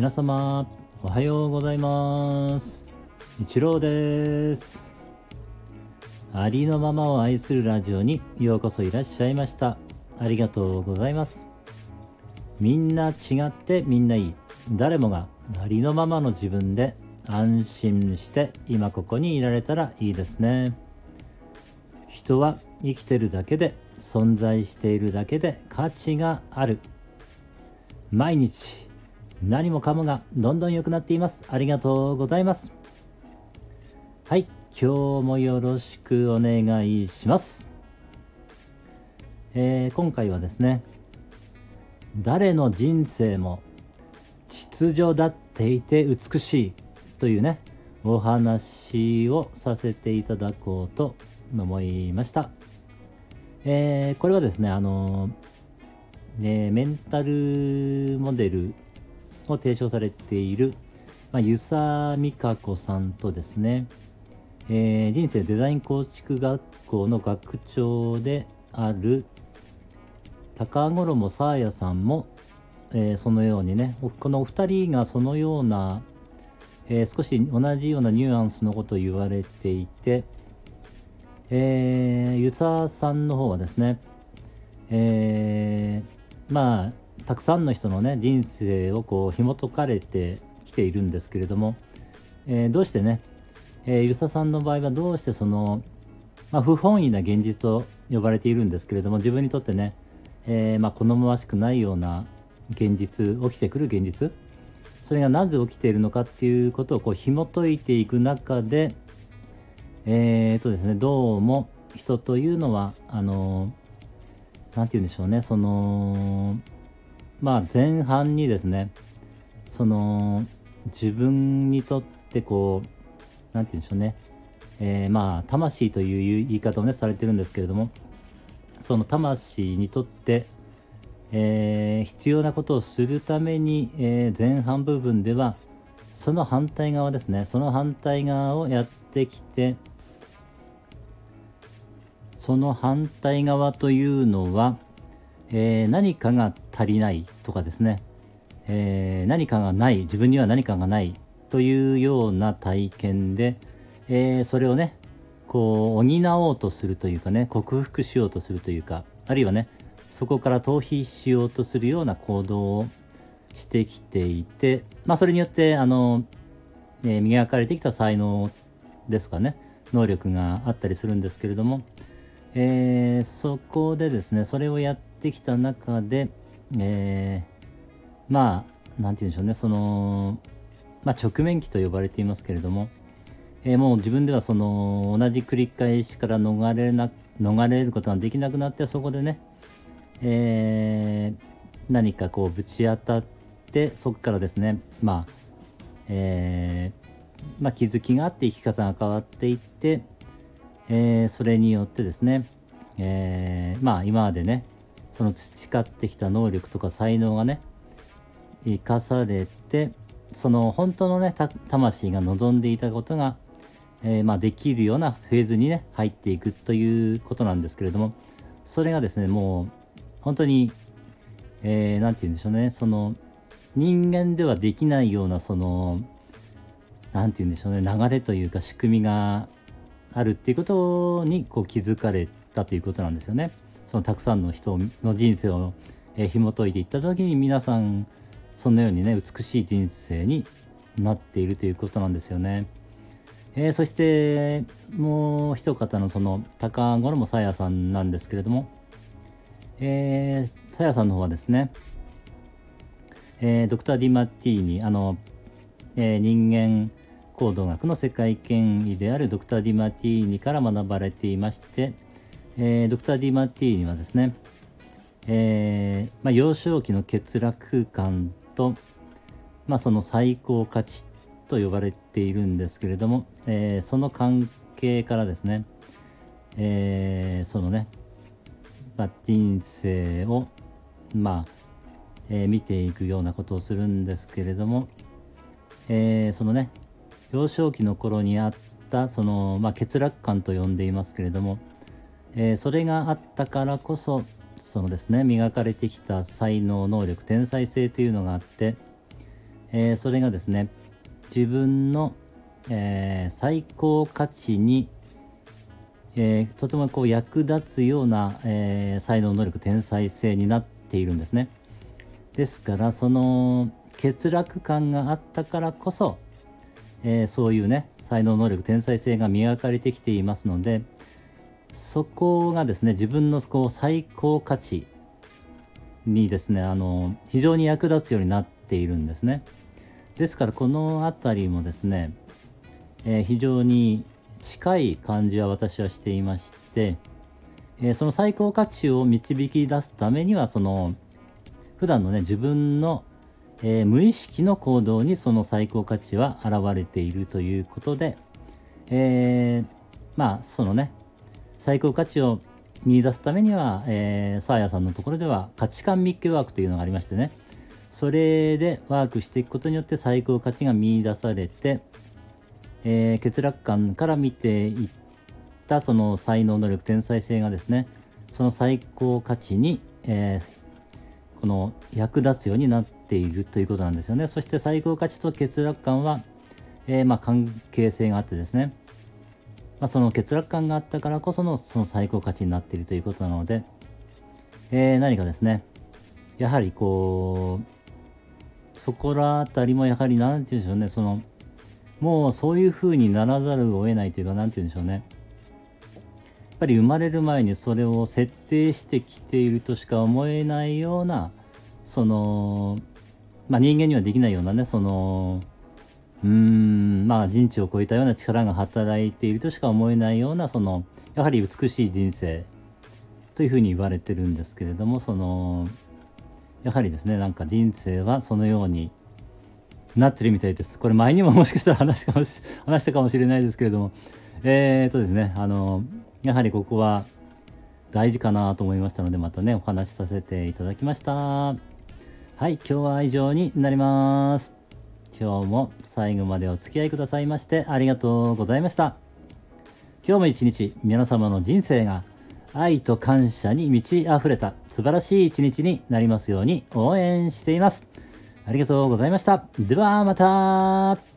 皆様おはようございます。一郎です。ありのままを愛するラジオにようこそいらっしゃいました。ありがとうございます。みんな違ってみんないい。誰もがありのままの自分で安心して今ここにいられたらいいですね。人は生きてるだけで存在しているだけで価値がある。毎日何もかもがどんどん良くなっています。ありがとうございます。はい今日もよろしくお願いします、えー、今回はですね誰の人生も秩序だっていて美しいというねお話をさせていただこうと思いました。えー、これはですね、あのね、メンタルモデルを提唱されている、まあ、湯佐美香子さんとですね、えー、人生デザイン構築学校の学長である高衣沙耶さんも、えー、そのようにねこのお二人がそのような、えー、少し同じようなニュアンスのことを言われていて、えー、さんの方はですね、えー、まあたくさんの人のね人生をこう紐解かれてきているんですけれども、えー、どうしてね、えー、ユサさんの場合はどうしてその、まあ、不本意な現実と呼ばれているんですけれども自分にとってね、えー、まあ、好ましくないような現実起きてくる現実それがなぜ起きているのかっていうことをこう紐解いていく中で、えー、とですね、どうも人というのは、あの、なんて言うんでしょうね、その、まあ前半にですね、その、自分にとってこう、なんて言うんでしょうね、えー、まあ魂という言い方をね、されてるんですけれども、その魂にとって、えー、必要なことをするために、えー、前半部分ではその反対側ですね。その反対側をやってきてその反対側というのは、えー、何かが足りないとかですね、えー、何かがない自分には何かがないというような体験で、えー、それをねこう補おうとするというかね克服しようとするというかあるいはねそこから逃避しようとするような行動をしてきていてまあそれによってあの、え磨かれてきた才能ですかね能力があったりするんですけれども、えー、そこでですねそれをやってきた中で、えー、まあ何て言うんでしょうね。その、まあ、直面期と呼ばれていますけれども、えー、もう自分ではその同じ繰り返しから逃れな逃れることができなくなってそこでね、えー、何かこうぶち当たってそこからですねまあえー、まあ、気づきがあって生き方が変わっていってえー、それによってですね、えー、まあ今までねその培ってきた能力とか才能がね生かされてその本当のね魂が望んでいたことが、えー、まあ、できるようなフェーズにね入っていくということなんですけれどもそれがですねもう本当に何、えー、て言うんでしょうねその人間ではできないようなその何て言うんでしょうね流れというか仕組みがあるっていうことにこう気づかれたということなんですよね。そのたくさんの人の人生を、えー、紐解いていった時に皆さんそのようにね美しい人生になっているということなんですよね。えー、そしてもう一方のその高衣さやさんなんですけれども、えー、さやさんの方はですね、えー、ドクター・ディマティーニあの、えー、人間行動学の世界権威であるドクター・ディマティーニから学ばれていまして、えー、ドクター・ディマティーニはですね、えーまあ、幼少期の欠落感と、まあ、その最高価値と呼ばれているんですけれども、えー、その関係からですね、えー、そのね、まあ、人生を、まあえー、見ていくようなことをするんですけれども、えー、そのね幼少期の頃にあったその、まあ、欠落感と呼んでいますけれども、えー、それがあったからこそそのですね磨かれてきた才能能力天才性というのがあって、えー、それがですね自分の、えー、最高価値に、え、とてもこう役立つような、え才能能力天才性になっているんですね。ですからその欠落感があったからこそ、えそういうね才能能力天才性が磨かれてきていますのでそこがですね自分のこう最高価値にですねあの非常に役立つようになっているんですね。ですからこの辺りもですね、えー、非常に近い感じは私はしていまして、えー、その最高価値を導き出すためにはその普段のね自分のえー、無意識の行動にその最高価値は現れているということで、え、まあそのね最高価値を見出すためには、えー、サーヤさんのところでは価値観密教ワークというのがありましてね。それでワークしていくことによって最高価値が見出されて、えー、欠落感から見ていったその才能能力天才性がですね。その最高価値に、えー、この役立つようになっているということなんですよね。そして最高価値と欠落感は、え、まあ関係性があってですね、まあ、その欠落感があったからこそのその最高価値になっているということなので、えー、何かですね、やはりこう、そこらあたりもやはり何て言うんでしょうね、その、もうそういう風にならざるを得ないというか、何て言うんでしょうね。やっぱり生まれる前にそれを設定してきているとしか思えないような、その、まあ、人間にはできないようなねそのうーんまあ人知を超えたような力が働いているとしか思えないようなそのやはり美しい人生というふうに言われてるんですけれどもそのやはりですねなんか人生はそのようになってるみたいです。これ前にももしかしたら話かもし 話したかもしれないですけれどもえー、っとですねあのやはりここは大事かなと思いましたのでまたねお話しさせていただきました。はい、今日は以上になります。今日も最後までお付き合いくださいましてありがとうございました。今日も一日皆様の人生が愛と感謝に満ち溢れた素晴らしい一日になりますように応援しています。ありがとうございました。ではまた